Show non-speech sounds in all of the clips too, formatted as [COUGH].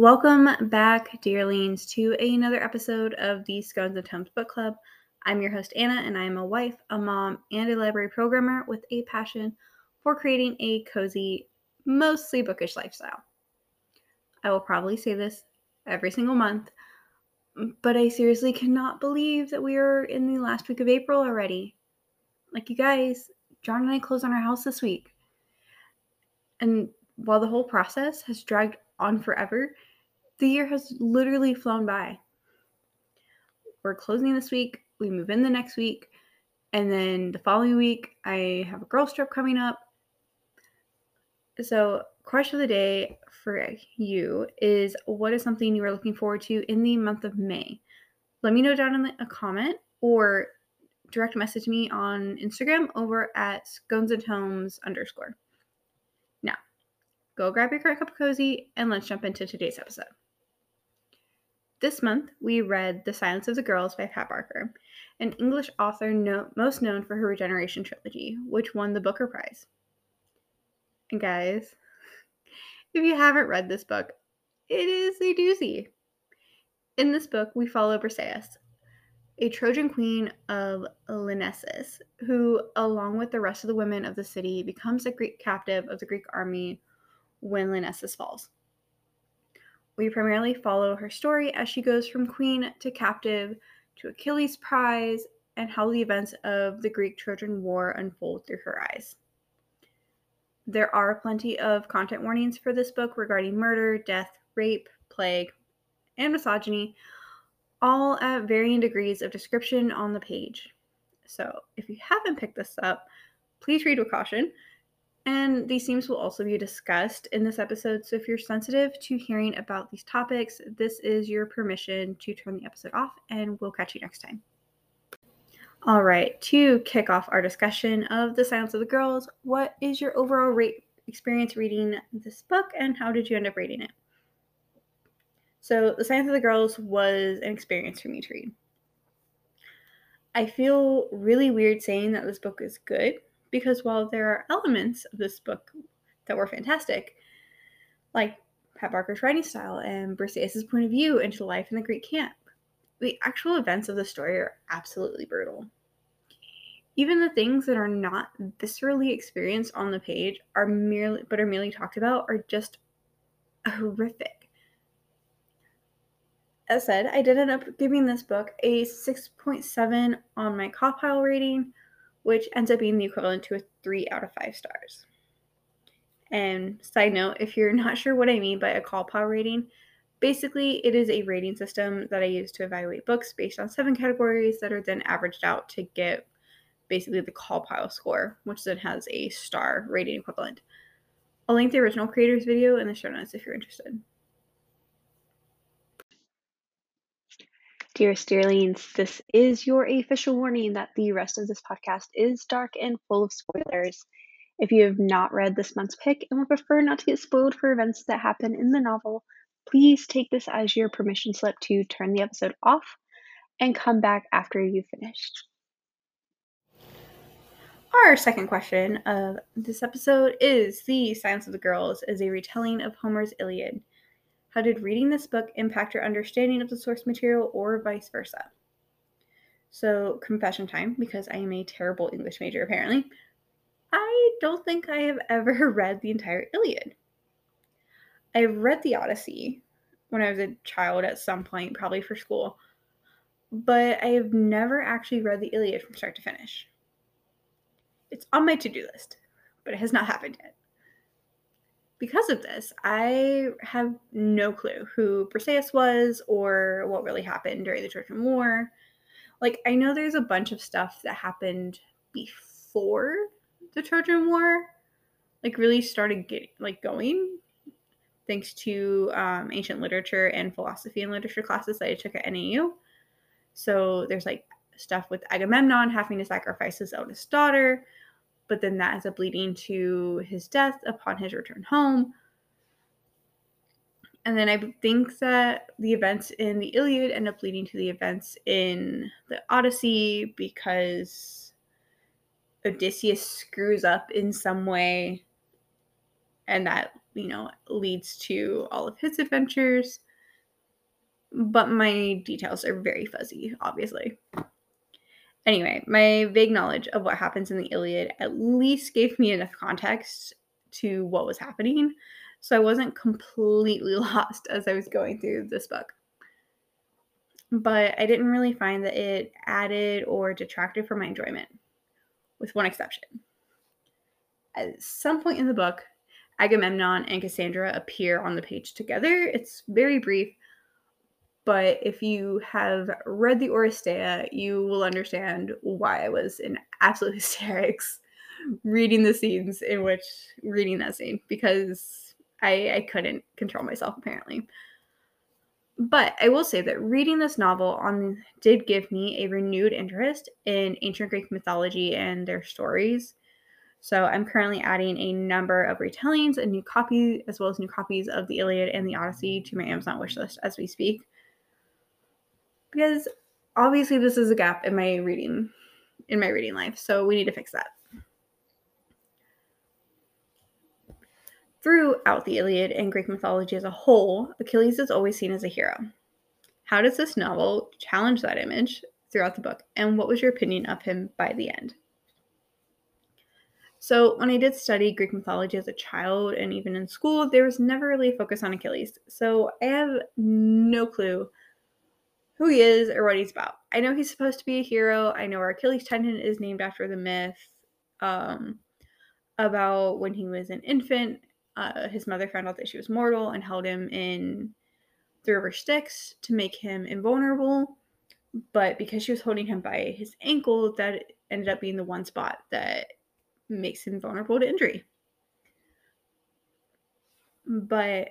Welcome back, dearlings, to another episode of the Scones and Tomes Book Club. I'm your host, Anna, and I am a wife, a mom, and a library programmer with a passion for creating a cozy, mostly bookish lifestyle. I will probably say this every single month, but I seriously cannot believe that we are in the last week of April already. Like, you guys, John and I closed on our house this week. And while the whole process has dragged on forever, the year has literally flown by. We're closing this week, we move in the next week, and then the following week, I have a girls' trip coming up. So, question of the day for you is what is something you are looking forward to in the month of May? Let me know down in a comment or direct message me on Instagram over at scones and tomes underscore. Now, go grab your cup of cozy and let's jump into today's episode. This month, we read The Silence of the Girls by Pat Barker, an English author no- most known for her Regeneration trilogy, which won the Booker Prize. And guys, [LAUGHS] if you haven't read this book, it is a doozy. In this book, we follow Briseis, a Trojan queen of Lyrnessus, who, along with the rest of the women of the city, becomes a Greek captive of the Greek army when Lyrnessus falls. We primarily follow her story as she goes from queen to captive to Achilles' prize and how the events of the Greek Trojan War unfold through her eyes. There are plenty of content warnings for this book regarding murder, death, rape, plague, and misogyny, all at varying degrees of description on the page. So, if you haven't picked this up, please read with caution. And these themes will also be discussed in this episode. So if you're sensitive to hearing about these topics, this is your permission to turn the episode off, and we'll catch you next time. All right, to kick off our discussion of The Silence of the Girls, what is your overall rate experience reading this book, and how did you end up reading it? So, The Silence of the Girls was an experience for me to read. I feel really weird saying that this book is good because while there are elements of this book that were fantastic, like Pat Barker's writing style and Briseis' point of view into life in the Greek camp, the actual events of the story are absolutely brutal. Even the things that are not viscerally experienced on the page are merely but are merely talked about are just horrific. As said, I did end up giving this book a 6.7 on my CAWPILE rating, which ends up being the equivalent to a three out of five stars. And side note, if you're not sure what I mean by a CAWPILE rating, basically it is a rating system that I use to evaluate books based on seven categories that are then averaged out to get basically the CAWPILE score, which then has a star rating equivalent. I'll link the original creators video in the show notes if you're interested. Dear Sterlings, this is your official warning that the rest of this podcast is dark and full of spoilers. If you have not read this month's pick and would prefer not to get spoiled for events that happen in the novel, please take this as your permission slip to turn the episode off and come back after you've finished. Our second question of this episode is The Silence of the Girls is a retelling of Homer's Iliad. How did reading this book impact your understanding of the source material or vice versa? So, confession time, because I am a terrible English major apparently. I don't think I have [LAUGHS] ever read the entire Iliad. I've read the Odyssey when I was a child at some point, probably for school, but I have never actually read the Iliad from start to finish. It's on my to do list, but it has not happened yet because of this, I have no clue who Briseis was or what really happened during the Trojan War. Like, I know there's a bunch of stuff that happened before the Trojan War, like, really started getting, like, going, thanks to um, ancient literature and philosophy and literature classes that I took at NAU. So, there's, like, stuff with Agamemnon having to sacrifice his eldest daughter but then that ends up leading to his death upon his return home. And then I think that the events in the Iliad end up leading to the events in the Odyssey because Odysseus screws up in some way and that, you know, leads to all of his adventures. But my details are very fuzzy, obviously. Anyway, my vague knowledge of what happens in the Iliad at least gave me enough context to what was happening. So I wasn't completely [LAUGHS] lost as I was going through this book. But I didn't really find that it added or detracted from my enjoyment, with one exception. At some point in the book, Agamemnon and Cassandra appear on the page together. It's very brief, but if you have read the Oresteia, you will understand why I was in absolute [LAUGHS] hysterics reading the scenes in which reading that scene because I, I couldn't control myself apparently. But I will say that reading this novel on did give me a renewed interest in ancient Greek mythology and their stories. So I'm currently adding a number of retellings, and new copies, as well as new copies of the Iliad and the Odyssey to my Amazon wishlist as we speak. Because obviously this is a gap in my reading in my reading life, so we need to fix that. Throughout the Iliad and Greek mythology as a whole, Achilles is always seen as a hero. How does this novel challenge that image throughout the book, and what was your opinion of him by the end? So, when I did study Greek mythology as a child and even in school, there was never really a focus on Achilles. So, I have no clue who he is or what he's about. I know he's supposed to be a hero. I know our Achilles tendon is named after the myth um, about when he was an infant uh, his mother found out that she was mortal and held him in the river Styx to make him invulnerable. But because she was holding him by his ankle, that ended up being the one spot that makes him vulnerable to injury. But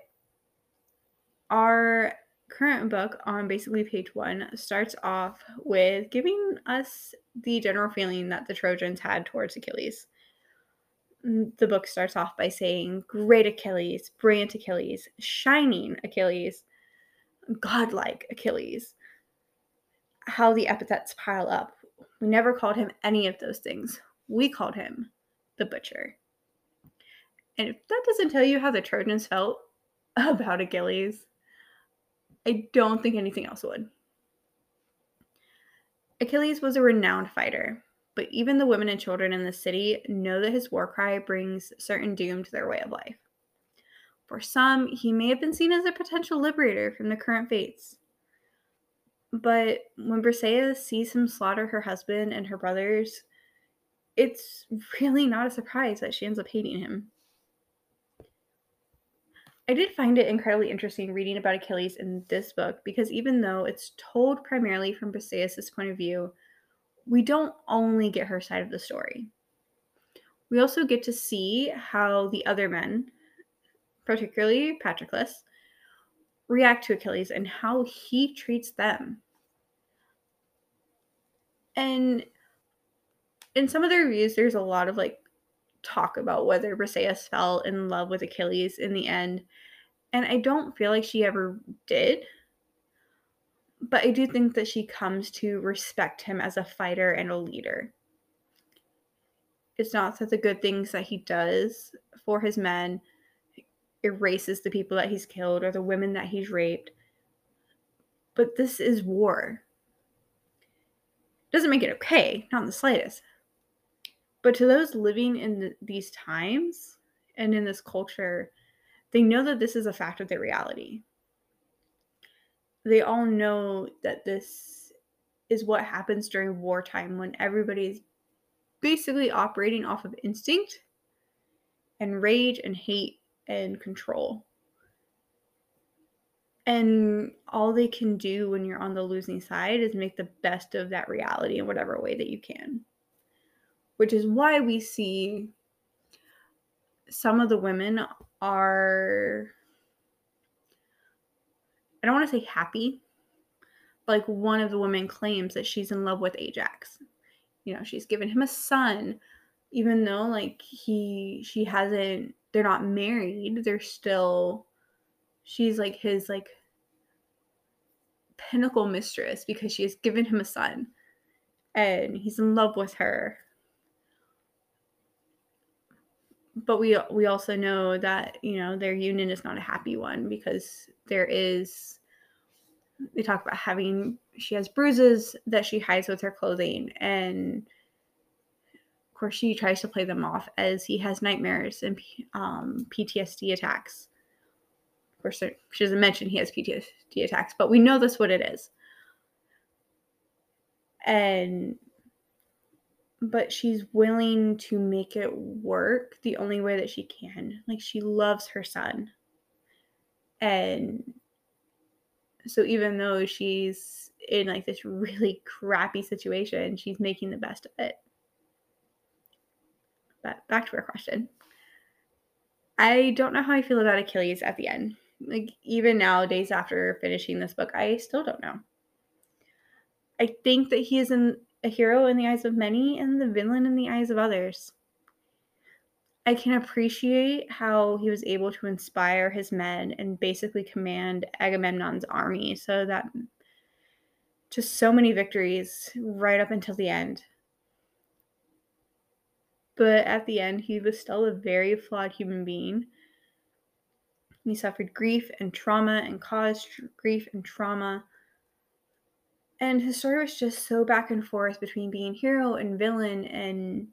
our current book on basically page one starts off with giving us the general feeling that the Trojans had towards Achilles. Mm, the book starts off by saying, Great Achilles, brilliant Achilles, shining Achilles, godlike Achilles. How the epithets pile up. We never called him any of those things. We called him the butcher. And if that doesn't tell you how the Trojans felt [LAUGHS] about Achilles, I don't think anything else would. Achilles was a renowned fighter, but even the women and children in the city know that his war cry brings certain doom to their way of life. For some, he may have been seen as a potential liberator from the current fates. But when Briseis sees him slaughter her husband and her brothers, it's really not a surprise that she ends up hating him. I did find it incredibly interesting reading about Achilles in this book because even though it's told primarily from Briseis' point of view, we don't only get her side of the story. We also get to see how the other men, particularly Patroclus, react to Achilles and how he treats them. And in some of the reviews, there's a lot of like talk about whether Briseis fell in love with Achilles in the end. And I don't feel like she ever did but I do think that she comes to respect him as a fighter and a leader. It's not that the good things that he does for his men erases the people that he's killed or the women that he's raped. But this is war. Doesn't make it okay, not in the slightest. But to those living in the, these times and in this culture, they know that this is a fact of their reality they all know that this is what happens during wartime when everybody's basically operating off of instinct and rage and hate and control. And all they can do when you're on the losing side is make the best of that reality in whatever way that you can. Which is why we see some of the women are I don't want to say happy, but like one of the women claims that she's in love with Ajax. You know, she's given him a son, even though like he she hasn't they're not married, they're still she's like his like pinnacle mistress because she has given him a son and he's in love with her. But we we also know that you know their union is not a happy one because there is they talk about having she has bruises that she hides with her clothing. And of course she tries to play them off as he has nightmares and um, ptsd attacks. Of course she doesn't mention he has ptsd attacks but we know that's what it is. And but she's willing to make it work the only way that she can like she loves her son and so even though she's in like this really crappy situation, she's making the best of it. But back to our question. I don't know how I feel about Achilles at the end. Like even now, days after finishing this book, I still don't know. I think that he is in, a hero in the eyes of many and the villain in the eyes of others. I can appreciate how he was able to inspire his men and basically command Agamemnon's army so that just so many victories right up until the end. But at the end, he was still a very flawed human being. He suffered grief and trauma and caused grief and trauma. And his story was just so back and forth between being hero and villain and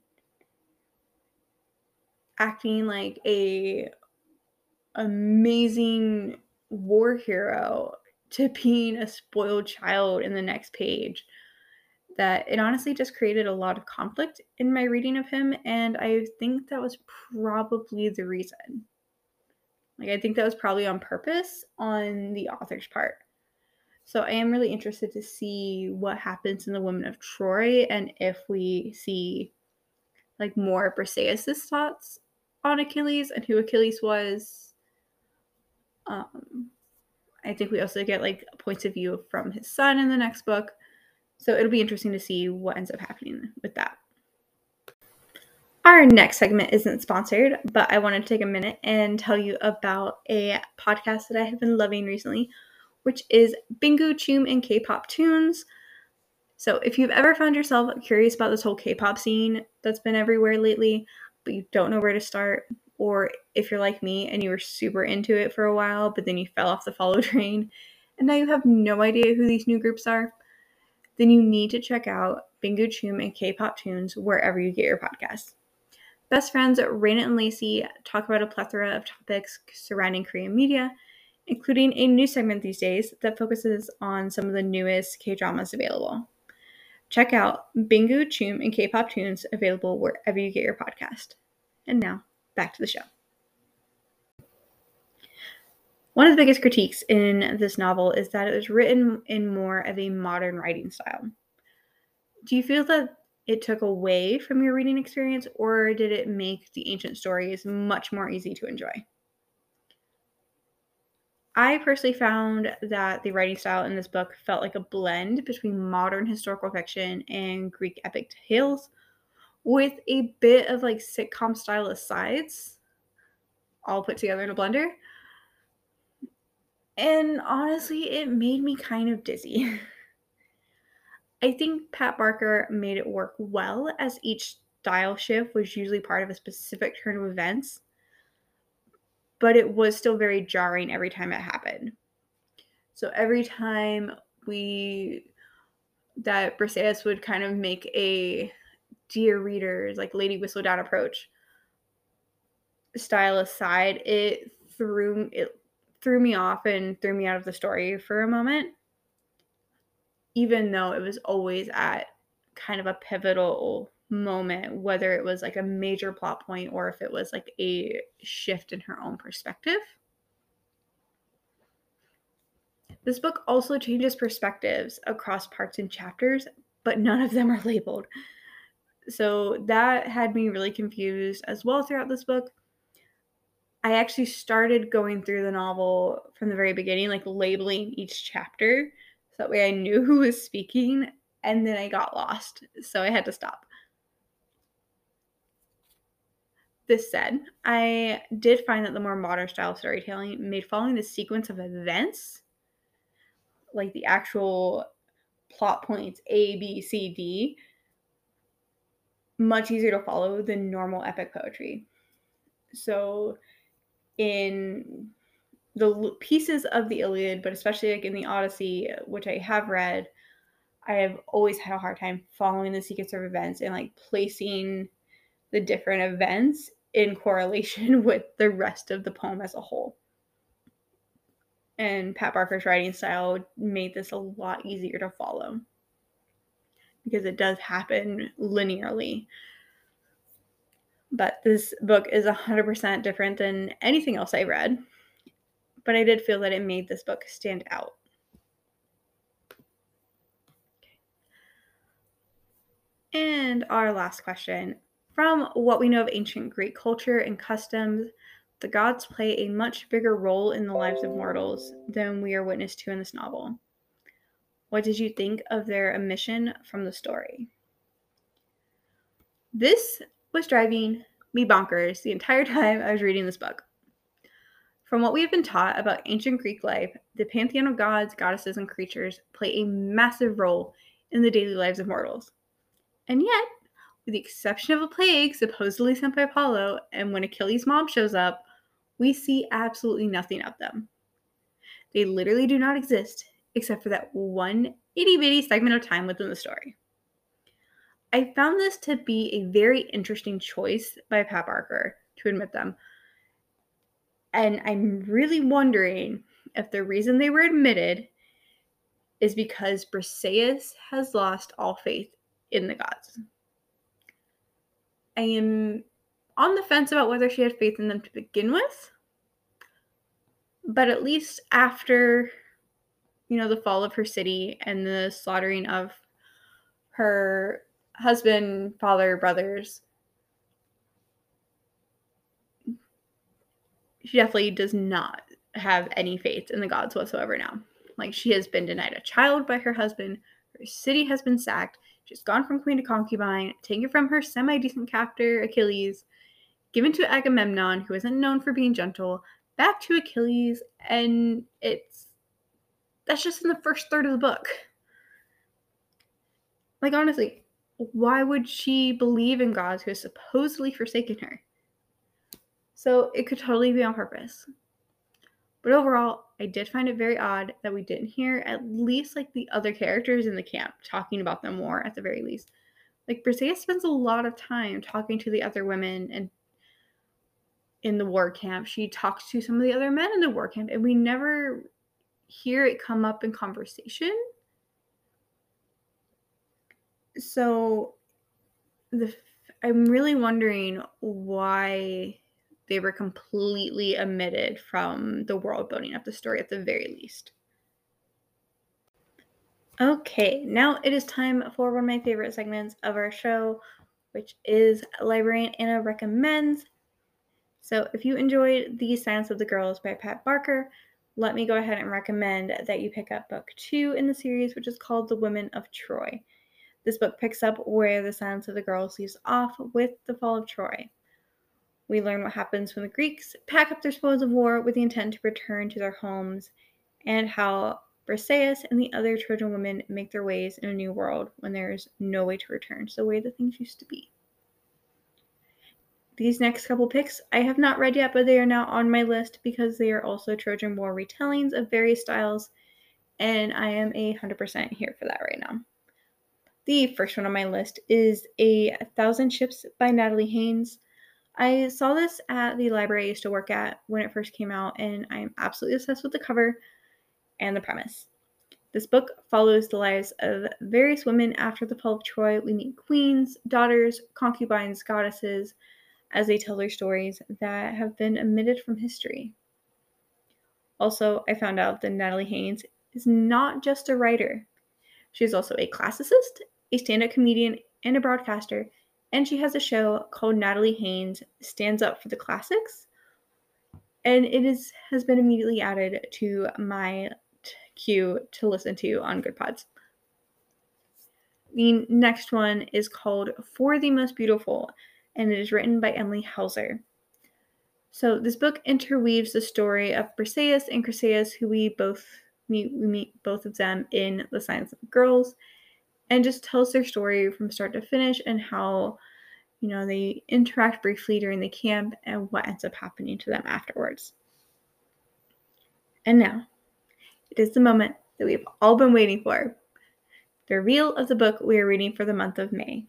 acting like a amazing war hero to being a spoiled child in the next page. That it honestly just created a lot of conflict in my reading of him and i think that was probably the reason. Like i think that was probably on purpose on the author's part so i am really interested to see what happens in the women of troy and if we see like more briseis's thoughts on Achilles and who Achilles was. Um, I think we also get like points of view from his son in the next book. So it'll be interesting to see what ends up happening with that. Our next segment isn't sponsored, but I wanted to take a minute and tell you about a podcast that I have been loving recently, which is Bingu Choom and K-pop tunes. So if you've ever found yourself curious about this whole K-pop scene that's been everywhere lately, but you don't know where to start, or if you're like me and you were super into it for a while, but then you fell off the follow [LAUGHS] train and now you have no idea who these new groups are, then you need to check out Bingu Choom and K-pop tunes wherever you get your podcasts. Best friends Raina and Lacey talk about a plethora of topics surrounding Korean media, including a new segment these days that focuses on some of the newest K dramas available. Check out Bingu, Choom, and K-pop tunes available wherever you get your podcast. And now, back to the show. One of the biggest critiques in this novel is that it was written in more of a modern writing style. Do you feel that it took away from your reading experience, or did it make the ancient stories much more easy to enjoy? I personally found that the writing style in this book felt like a blend between modern historical fiction and Greek epic tales with a bit of like sitcom style asides all put together in a blender. And honestly, it made me kind of dizzy. [LAUGHS] I think Pat Barker made it work well as each style shift was usually part of a specific turn of events but it was still very jarring every time it happened. So every time we that Briseis would kind of make a dear readers like Lady Whistledown approach style aside, it threw it threw me off and threw me out of the story for a moment. Even though it was always at kind of a pivotal moment, whether it was like a major plot point or if it was like a shift in her own perspective. This book also changes perspectives across parts and chapters, but none of them are labeled. So that had me really confused as well throughout this book. I actually started going through the novel from the very beginning, like labeling each chapter. So that way I knew [LAUGHS] who was speaking, and then I got lost. So I had to stop. This said, I did find that the more modern style of storytelling made following the sequence of events, like the actual plot points A, B, C, D, much easier to follow than normal epic poetry. So, in the pieces of the Iliad, but especially like in the Odyssey, which I have read, I have always had a hard time following the sequence of events and like placing the different events in correlation [LAUGHS] with the rest of the poem as a whole. And Pat Barker's writing style made this a lot easier to follow because it does happen linearly. But this book is 100% different than anything else I read but I did feel that it made this book stand out. And our last question From what we know of ancient Greek culture and customs, the gods play a much bigger role in the lives of mortals than we are witness to in this novel. What did you think of their omission from the story? This was driving me bonkers the entire [LAUGHS] time I was reading this book. From what we have been taught about ancient Greek life, the pantheon of gods, goddesses, and creatures play a massive role in the daily lives of mortals. And yet, with the exception of a plague supposedly sent by Apollo, and when Achilles' mom shows up, we see absolutely nothing of them. They literally do not exist except for that one itty bitty segment of time within the story. I found this to be a very interesting choice by Pat Barker to admit them, and I'm really wondering if the reason they were admitted is because Briseis has lost all faith in the gods. I am on the fence about whether she had faith in them to begin with, but at least after, you know, the fall of her city and the slaughtering of her husband, father, brothers, she definitely does not have any faith in the gods whatsoever now. Like she has been denied a child by her husband, her city has been sacked, she's gone from queen to concubine, taken from her semi decent captor Achilles, given to Agamemnon, who isn't known for being gentle, back to Achilles, and it's that's just in the first third of the book. Like honestly, why would she believe in gods who has supposedly forsaken her? So it could totally be on purpose. But overall, I did find it very odd that we didn't hear at least like the other characters in the camp talking about them more at the very least. Like Briseis spends a lot of time talking to the other women and in the war camp. She talks to some of the other men in the war camp, and we never hear it come up in conversation. So the I'm really wondering why they were completely omitted from the world building of the story at the very least. Okay, now it is time for one of my favorite segments of our show, which is Librarian Anna Recommends. So, if you enjoyed The Silence of the Girls by Pat Barker, let me go ahead and recommend that you pick up book two in the series, which is called The Women of Troy. This book picks up where The Silence of the Girls leaves off with the fall of Troy. We learn what happens when the Greeks pack up their spoils of war with the intent to return to their homes, and how Briseis and the other Trojan women make their ways in a new world when there is no way to return to the way that things used to be. These next couple picks I have not read yet, but they are now on my list because they are also Trojan War retellings of various styles, and I am a 100% here for that right now. The first one on my list is A Thousand Ships by Natalie Haynes. I saw this at the library I used to work at when it first came out, and I'm absolutely obsessed with the cover and the premise. This book follows the lives of various women after the fall of Troy. We meet queens, daughters, concubines, goddesses, as they tell their stories that have been omitted from history. Also, I found out that Natalie Haynes is not just a writer. She is also a classicist, a stand up comedian, and a broadcaster, and she has a show called Natalie Haynes Stands Up for the Classics. And it is has been immediately added to my t- queue to listen to on Goodpods. The next one is called For the Most Beautiful, and it is written by Emily Hauser. So this book interweaves the story of Briseis and Chryseis, who we both meet, we meet both of them in The Silence of Girls, and just tells their story from start to finish and how You know, they interact briefly during the camp and what ends up happening to them afterwards. And now, it is the moment that we've all been waiting for the reveal of the book we are reading for the month of May.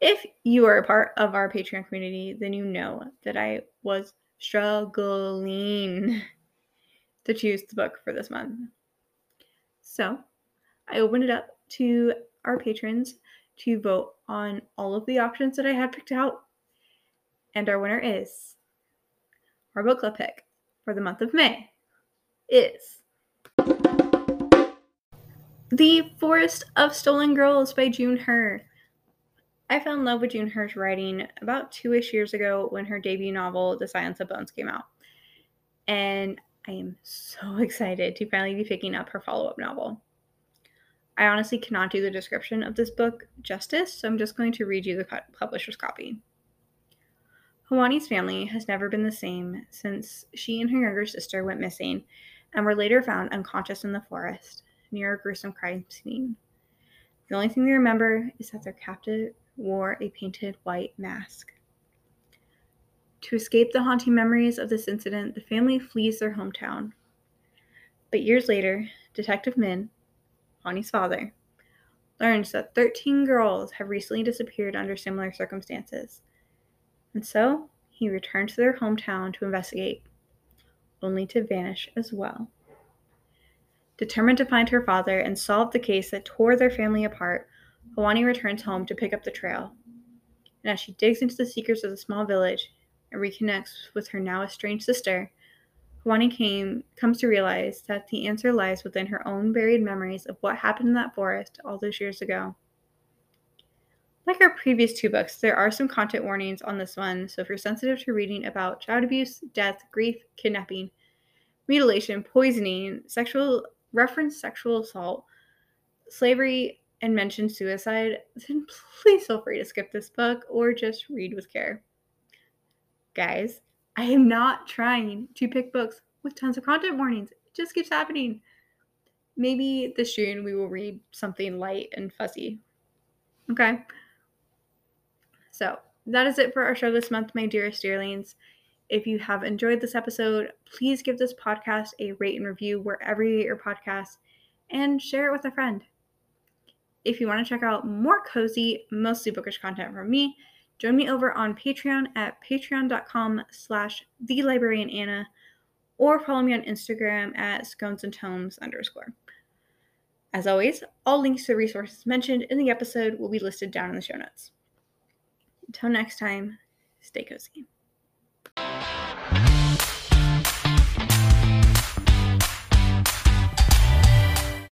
If you are a part of our Patreon community, then you know that I was struggling [LAUGHS] to choose the book for this month. So I opened it up to our patrons to vote on all of the options that I had picked out. And our winner is our book club pick for the month of May is The Forest of Stolen Girls by June Hur. I fell in love with June Hur's writing about two ish years ago when her debut novel, The Silence of Bones, came out. And I am so [LAUGHS] excited to finally be picking up her follow up novel. I honestly cannot do the description of this book justice, so I'm just going to read you the publisher's copy. Hwani's family has never been the same since she and her younger sister went missing and were later found unconscious in the forest near a gruesome crime scene. The only thing they remember is that their captive wore a painted white mask. To escape the haunting memories of this incident, the family flees their hometown. But years later, Detective Min, Hwani's father, learns that 13 girls have recently disappeared under similar circumstances. And so he returns to their hometown to investigate, only to vanish as well. Determined to find her father and solve the case that tore their family apart, Hwani returns home to pick up the trail. And as she digs into the secrets of the small village and reconnects with her now estranged sister, Hwani came, comes to realize that the answer lies within her own buried memories of what happened in that forest all those years ago. Like our previous two books, there are some content warnings on this one, so if you're sensitive to reading about child abuse, death, grief, kidnapping, mutilation, poisoning, sexual reference sexual assault, slavery, and mention suicide, then [LAUGHS] please feel free to skip this book or just read with care. Guys, I am not trying to pick books with tons of content warnings. It just keeps happening. Maybe this June we will read something light and fuzzy. Okay? So, that is it for our show this month, my dearest dearlings. If you have enjoyed this episode, please give this podcast a rate and review wherever you get your podcasts and share it with a friend. If you want to check out more cozy, mostly bookish content from me, join me over on Patreon at patreon.com slash thelibrariananna or follow me on Instagram at scones and tomes underscore. As always, all links to the resources mentioned in the episode will be listed down in the show notes. Until next time, stay cozy.